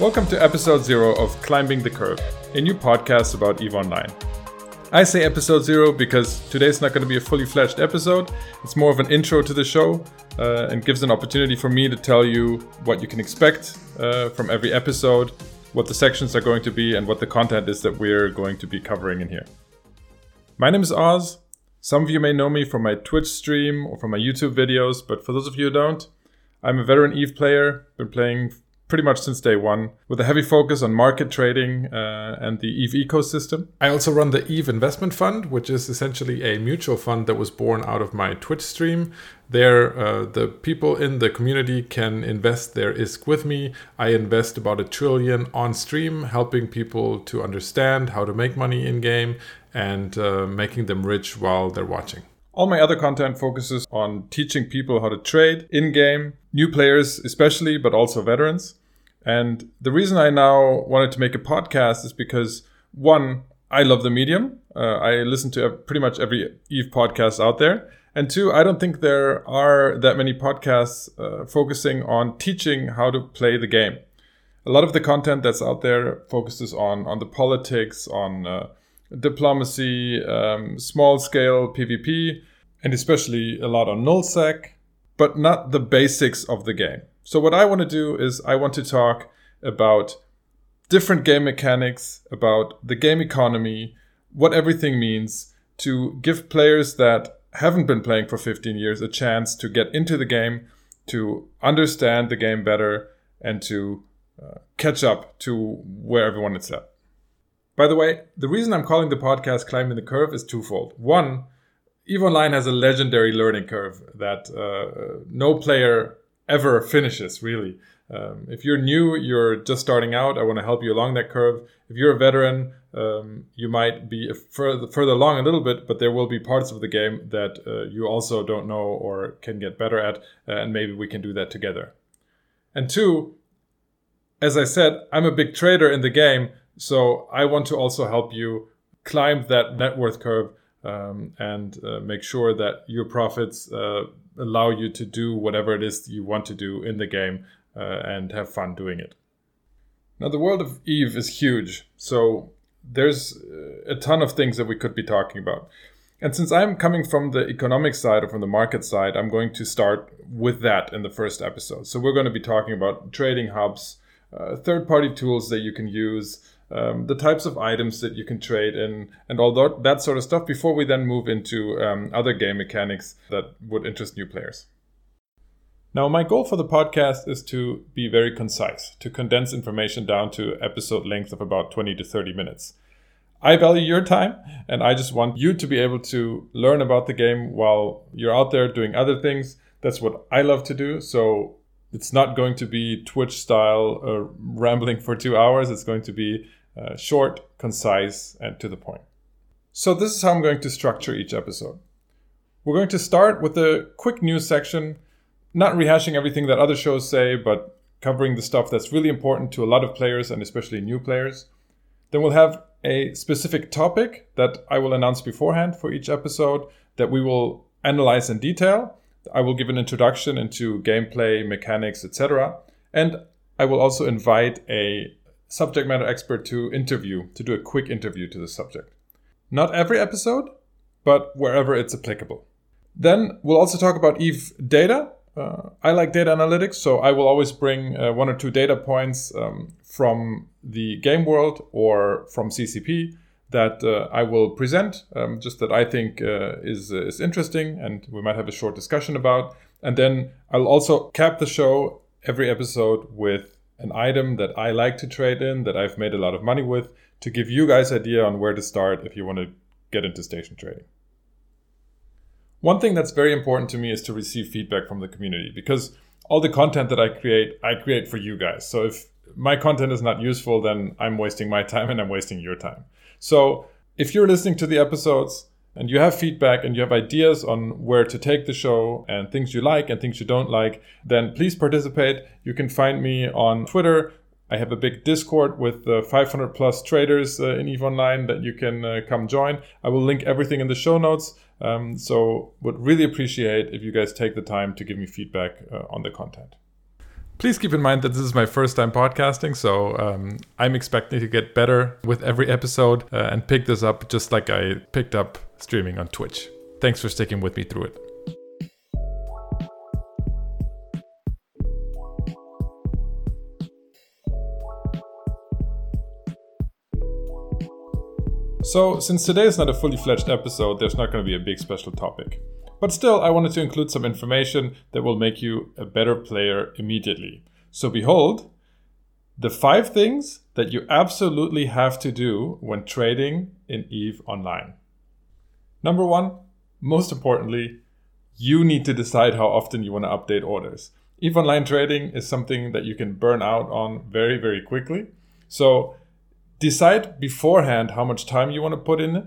Welcome to episode zero of Climbing the Curve, a new podcast about EVE Online. I say episode zero because today's not going to be a fully fledged episode. It's more of an intro to the show uh, and gives an opportunity for me to tell you what you can expect uh, from every episode, what the sections are going to be, and what the content is that we're going to be covering in here. My name is Oz. Some of you may know me from my Twitch stream or from my YouTube videos, but for those of you who don't, I'm a veteran EVE player, been playing pretty much since day one, with a heavy focus on market trading uh, and the EVE ecosystem. I also run the EVE Investment Fund, which is essentially a mutual fund that was born out of my Twitch stream. There, uh, the people in the community can invest their ISK with me. I invest about a trillion on stream, helping people to understand how to make money in game and uh, making them rich while they're watching. All my other content focuses on teaching people how to trade in game, new players especially, but also veterans. And the reason I now wanted to make a podcast is because one, I love the medium. Uh, I listen to pretty much every Eve podcast out there. And two, I don't think there are that many podcasts uh, focusing on teaching how to play the game. A lot of the content that's out there focuses on on the politics, on uh, diplomacy, um, small scale PvP, and especially a lot on nullsec, but not the basics of the game. So what I want to do is I want to talk about different game mechanics, about the game economy, what everything means to give players that haven't been playing for 15 years a chance to get into the game, to understand the game better, and to uh, catch up to where everyone is at. By the way, the reason I'm calling the podcast Climbing the Curve is twofold. One, EVE Online has a legendary learning curve that uh, no player ever finishes, really. Um, if you're new, you're just starting out, I want to help you along that curve. If you're a veteran, um, you might be further, further along a little bit, but there will be parts of the game that uh, you also don't know or can get better at, uh, and maybe we can do that together. And two, as I said, I'm a big trader in the game, so I want to also help you climb that net worth curve um, and uh, make sure that your profits uh, allow you to do whatever it is you want to do in the game uh, and have fun doing it. Now, the world of Eve is huge, so there's uh, a ton of things that we could be talking about. And since I'm coming from the economic side or from the market side, I'm going to start with that in the first episode. So, we're going to be talking about trading hubs, uh, third party tools that you can use, um, the types of items that you can trade in, and all that, that sort of stuff before we then move into um, other game mechanics that would interest new players. Now, my goal for the podcast is to be very concise, to condense information down to episode length of about 20 to 30 minutes. I value your time, and I just want you to be able to learn about the game while you're out there doing other things. That's what I love to do. So it's not going to be Twitch style uh, rambling for two hours. It's going to be uh, short, concise, and to the point. So, this is how I'm going to structure each episode. We're going to start with a quick news section, not rehashing everything that other shows say, but covering the stuff that's really important to a lot of players and especially new players. Then we'll have a specific topic that I will announce beforehand for each episode that we will analyze in detail. I will give an introduction into gameplay, mechanics, etc. And I will also invite a subject matter expert to interview, to do a quick interview to the subject. Not every episode, but wherever it's applicable. Then we'll also talk about EVE data. Uh, I like data analytics, so I will always bring uh, one or two data points um, from the game world or from CCP that uh, I will present, um, just that I think uh, is, is interesting and we might have a short discussion about. And then I'll also cap the show every episode with an item that I like to trade in, that I've made a lot of money with, to give you guys idea on where to start if you want to get into station trading. One thing that's very important to me is to receive feedback from the community because all the content that I create, I create for you guys. So if my content is not useful, then I'm wasting my time and I'm wasting your time. So if you're listening to the episodes, and you have feedback and you have ideas on where to take the show and things you like and things you don't like, then please participate. You can find me on Twitter. I have a big Discord with uh, 500 plus traders uh, in EVE Online that you can uh, come join. I will link everything in the show notes. Um, so, would really appreciate if you guys take the time to give me feedback uh, on the content. Please keep in mind that this is my first time podcasting, so um, I'm expecting to get better with every episode uh, and pick this up just like I picked up streaming on Twitch. Thanks for sticking with me through it. So, since today is not a fully fledged episode, there's not going to be a big special topic. But still, I wanted to include some information that will make you a better player immediately. So, behold, the five things that you absolutely have to do when trading in EVE Online. Number one, most importantly, you need to decide how often you want to update orders. EVE Online trading is something that you can burn out on very, very quickly. So, decide beforehand how much time you want to put in it.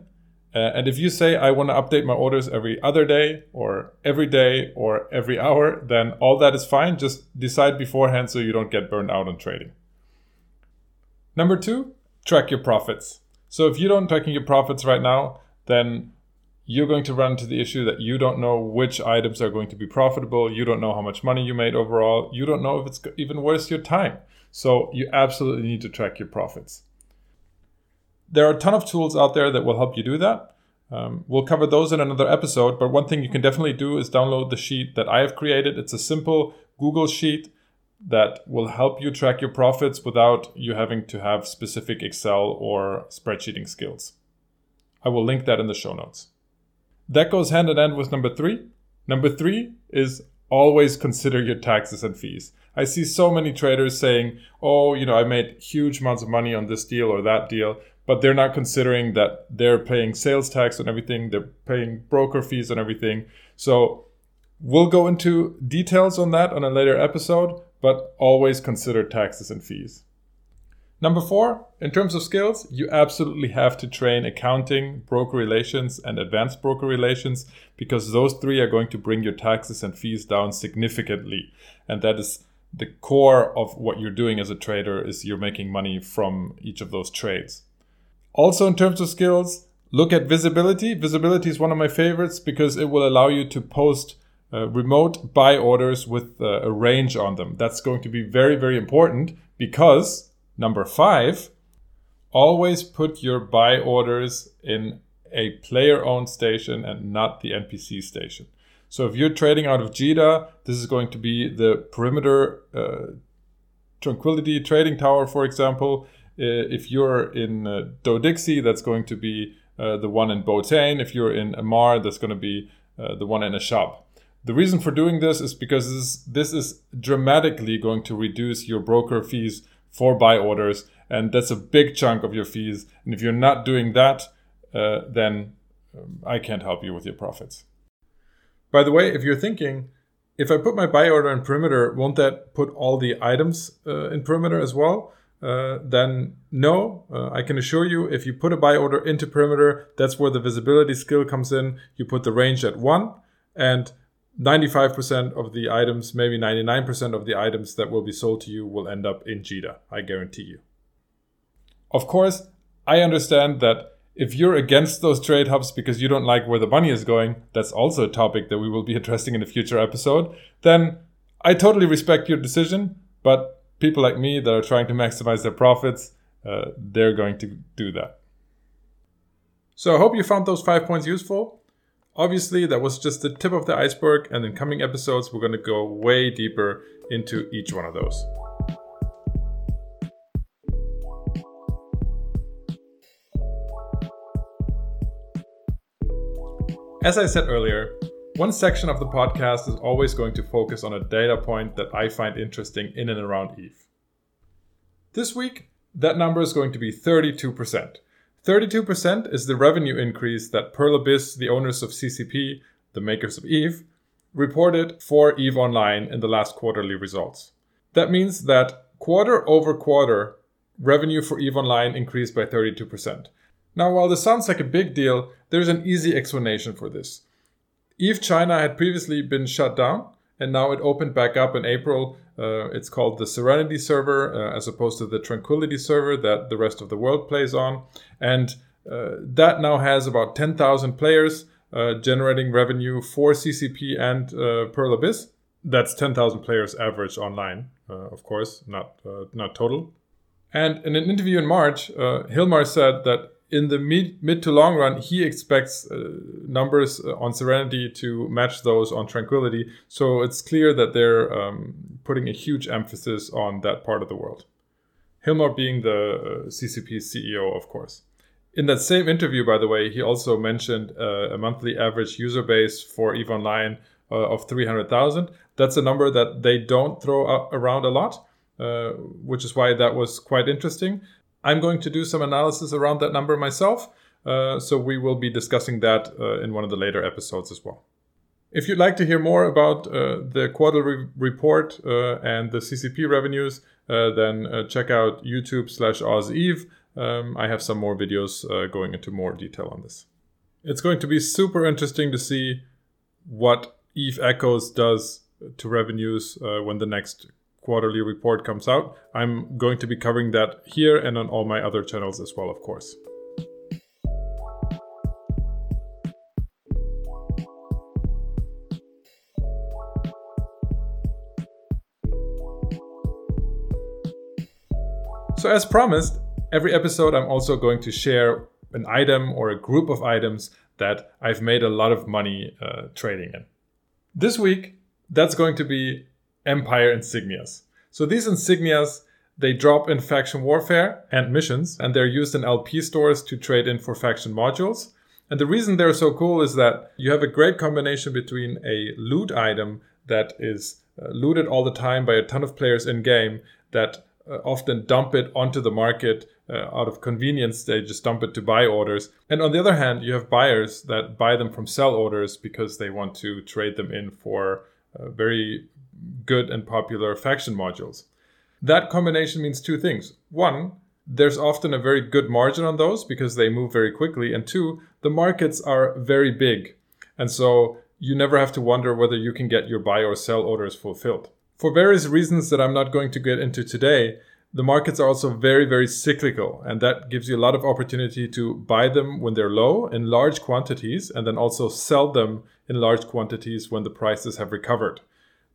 Uh, and if you say, I want to update my orders every other day, or every day, or every hour, then all that is fine. Just decide beforehand so you don't get burned out on trading. Number two, track your profits. So if you don't tracking your profits right now, then you're going to run into the issue that you don't know which items are going to be profitable. You don't know how much money you made overall. You don't know if it's even worth your time. So you absolutely need to track your profits. There are a ton of tools out there that will help you do that. Um, we'll cover those in another episode, but one thing you can definitely do is download the sheet that I have created. It's a simple Google sheet that will help you track your profits without you having to have specific Excel or spreadsheeting skills. I will link that in the show notes. That goes hand in hand with number three. Number three is always consider your taxes and fees. I see so many traders saying, oh, you know, I made huge amounts of money on this deal or that deal but they're not considering that they're paying sales tax and everything, they're paying broker fees and everything. So we'll go into details on that on a later episode, but always consider taxes and fees. Number four, in terms of skills, you absolutely have to train accounting, broker relations, and advanced broker relations because those three are going to bring your taxes and fees down significantly. And that is the core of what you're doing as a trader is you're making money from each of those trades. Also, in terms of skills, look at visibility. Visibility is one of my favorites because it will allow you to post uh, remote buy orders with uh, a range on them. That's going to be very, very important because number five, always put your buy orders in a player owned station and not the NPC station. So if you're trading out of JITA, this is going to be the perimeter uh, tranquility trading tower, for example. Uh, if you're in uh, Dodixie, that's going to be uh, the one in Botane. If you're in Amarr, that's going to be the one in Ashab. The reason for doing this is because this is, this is dramatically going to reduce your broker fees for buy orders, and that's a big chunk of your fees. And if you're not doing that, uh, then um, I can't help you with your profits. By the way, if you're thinking, if I put my buy order in perimeter, won't that put all the items uh, in perimeter as well? uh, then no, uh, I can assure you, if you put a buy order into perimeter, that's where the visibility skill comes in. You put the range at one, and 95% of the items, maybe 99% of the items that will be sold to you will end up in JITA. I guarantee you. Of course, I understand that if you're against those trade hubs because you don't like where the money is going, that's also a topic that we will be addressing in a future episode, then I totally respect your decision, but people like me that are trying to maximize their profits, uh, they're going to do that. So I hope you found those five points useful. Obviously, that was just the tip of the iceberg, and in coming episodes, we're going to go way deeper into each one of those. As I said earlier, one section of the podcast is always going to focus on a data point that I find interesting in and around EVE. This week, that number is going to be 32%. 32% is the revenue increase that Pearl Abyss, the owners of CCP, the makers of Eve, reported for EVE Online in the last quarterly results. That means that quarter over quarter, revenue for EVE Online increased by 32%. Now, while this sounds like a big deal, there's an easy explanation for this. EVE China had previously been shut down, and now it opened back up in April. Uh, it's called the Serenity server, uh, as opposed to the Tranquility server that the rest of the world plays on. And uh, that now has about 10,000 players uh, generating revenue for CCP and uh, Pearl Abyss. That's 10,000 players average online uh, of course, not not total. And in an interview in March, Hilmar said that in the mid, mid to long run, he expects uh, numbers on Serenity to match those on Tranquility. So it's clear that they're um, putting a huge emphasis on that part of the world. Hilmar being the CCP CEO, of course. In that same interview, by the way, he also mentioned uh, a monthly average user base for EVE Online uh, of 300,000. That's a number that they don't throw around a lot, uh, which is why that was quite interesting. I'm going to do some analysis around that number myself, uh, so we will be discussing that uh, in one of the later episodes as well. If you'd like to hear more about uh, the quarterly report and the CCP revenues, then check out YouTube slash OzEve um, I have some more videos uh, going into more detail on this. It's going to be super interesting to see what Eve Echoes does to revenues uh, when the next quarterly report comes out. I'm going to be covering that here and on all my other channels as well, of course. So, as promised, Every episode, I'm also going to share an item or a group of items that I've made a lot of money uh, trading in. This week, that's going to be Empire insignias. So these insignias, they drop in faction warfare and missions, and they're used in LP stores to trade in for faction modules. And the reason they're so cool is that you have a great combination between a loot item that is uh, looted all the time by a ton of players in game that uh, often dump it onto the market uh, out of convenience. They just dump it to buy orders. And on the other hand, you have buyers that buy them from sell orders because they want to trade them in for uh, very good and popular faction modules. That combination means two things. One, there's often a very good margin on those because they move very quickly. And two, the markets are very big. And so you never have to wonder whether you can get your buy or sell orders fulfilled. For various reasons that I'm not going to get into today, the markets are also very, very cyclical, and that gives you a lot of opportunity to buy them when they're low in large quantities and then also sell them in large quantities when the prices have recovered.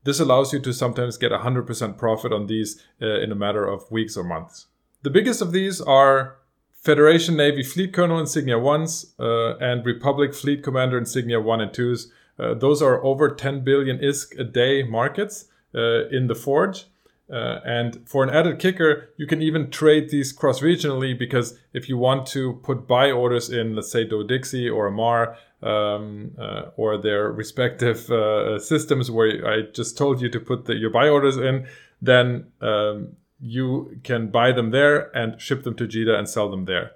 This allows you to sometimes get 100% profit on these uh, in a matter of weeks or months. The biggest of these are Federation Navy Fleet Colonel Insignia 1s uh, and Republic Fleet Commander Insignia 1 and 2s. Uh, those are over 10 billion ISK a day markets uh, in the forge. Uh, and for an added kicker, you can even trade these cross regionally because if you want to put buy orders in, let's say Dodixie or Amarr um, uh, or their respective uh, systems where I just told you to put the, your buy orders in, then um, you can buy them there and ship them to Jita and sell them there.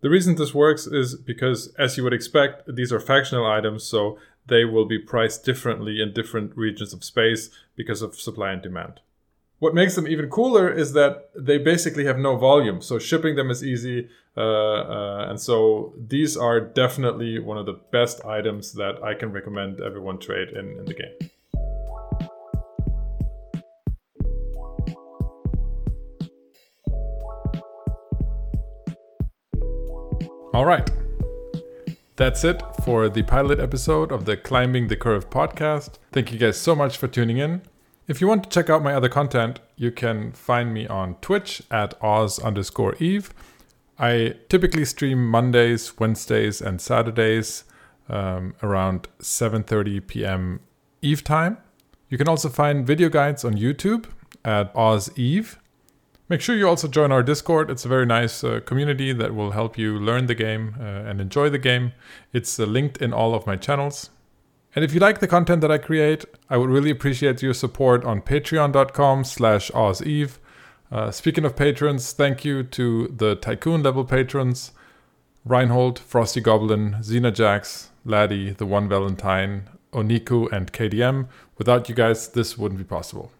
The reason this works is because, as you would expect, these are factional items, so they will be priced differently in different regions of space because of supply and demand. What makes them even cooler is that they basically have no volume, so shipping them is easy. Uh, uh, and so these are definitely one of the best items that I can recommend everyone trade in, in the game. All right. That's it for the pilot episode of the Climbing the Curve podcast. Thank you guys so much for tuning in. If you want to check out my other content, you can find me on Twitch at Oz underscore Eve. I typically stream Mondays, Wednesdays, and Saturdays um, around 7:30 p.m. Eve time. You can also find video guides on YouTube at Oz Eve. Make sure you also join our Discord. It's a very nice uh, community that will help you learn the game uh, and enjoy the game. It's uh, linked in all of my channels. And if you like the content that I create, I would really appreciate your support on patreon.com slash ozeve. Uh, speaking of patrons, thank you to the Tycoon level patrons, Reinhold, Frosty Goblin, Xena Jax, Laddie, The One Valentine, Oniku, and KDM. Without you guys, this wouldn't be possible.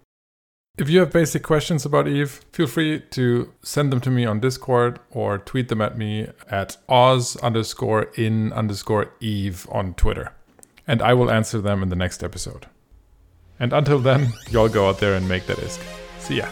If you have basic questions about Eve, feel free to send them to me on Discord or tweet them at me at Oz underscore in underscore Eve on Twitter. And I will answer them in the next episode. And until then, y'all go out there and make that ISK. See ya.